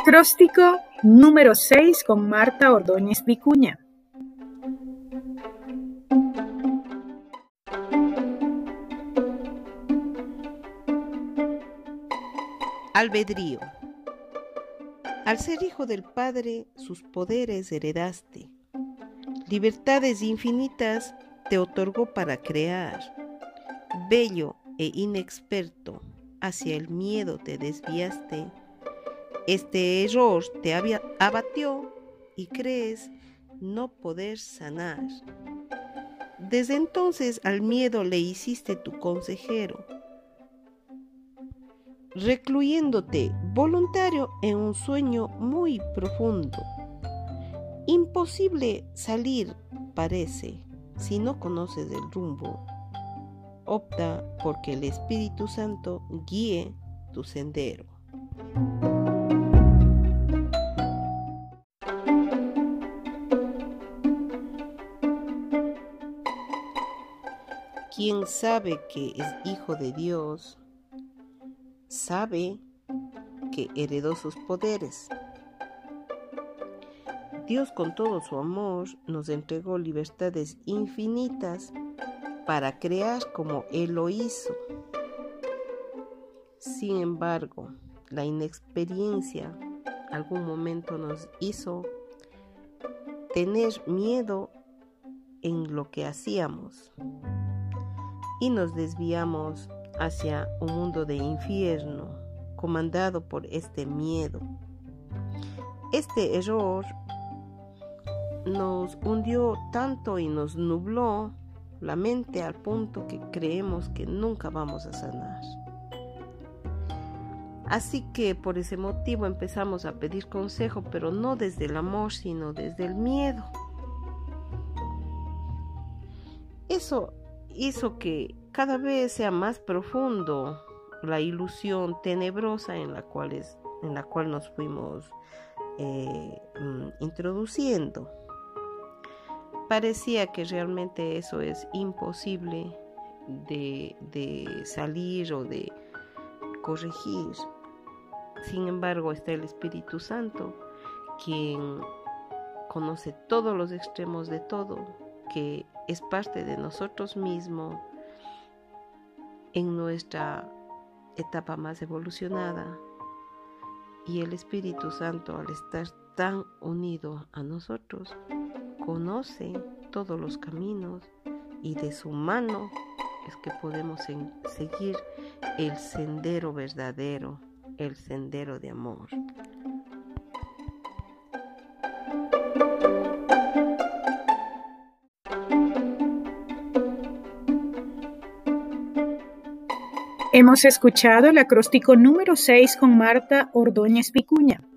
Acróstico número 6 con Marta Ordóñez Vicuña. Albedrío. Al ser hijo del Padre, sus poderes heredaste. Libertades infinitas te otorgó para crear. Bello e inexperto, hacia el miedo te desviaste. Este error te abatió y crees no poder sanar. Desde entonces al miedo le hiciste tu consejero recluyéndote voluntario en un sueño muy profundo. Imposible salir, parece, si no conoces el rumbo. Opta porque el Espíritu Santo guíe tu sendero. Quien sabe que es hijo de Dios, sabe que heredó sus poderes. Dios con todo su amor nos entregó libertades infinitas para crear como Él lo hizo. Sin embargo, la inexperiencia algún momento nos hizo tener miedo en lo que hacíamos y nos desviamos hacia un mundo de infierno comandado por este miedo. Este error nos hundió tanto y nos nubló la mente al punto que creemos que nunca vamos a sanar. Así que por ese motivo empezamos a pedir consejo, pero no desde el amor, sino desde el miedo. Eso hizo que cada vez sea más profundo la ilusión tenebrosa en la cual, en la cual nos fuimos eh, mm, introduciendo. Parecía que realmente eso es imposible de, de salir o de corregir. Sin embargo, está el Espíritu Santo, quien conoce todos los extremos de todo, que es parte de nosotros mismos en nuestra etapa más evolucionada y el Espíritu Santo al estar tan unido a nosotros conoce todos los caminos y de su mano es que podemos seguir el sendero verdadero, el sendero de amor. Hemos escuchado el acróstico número 6 con Marta Ordóñez Vicuña.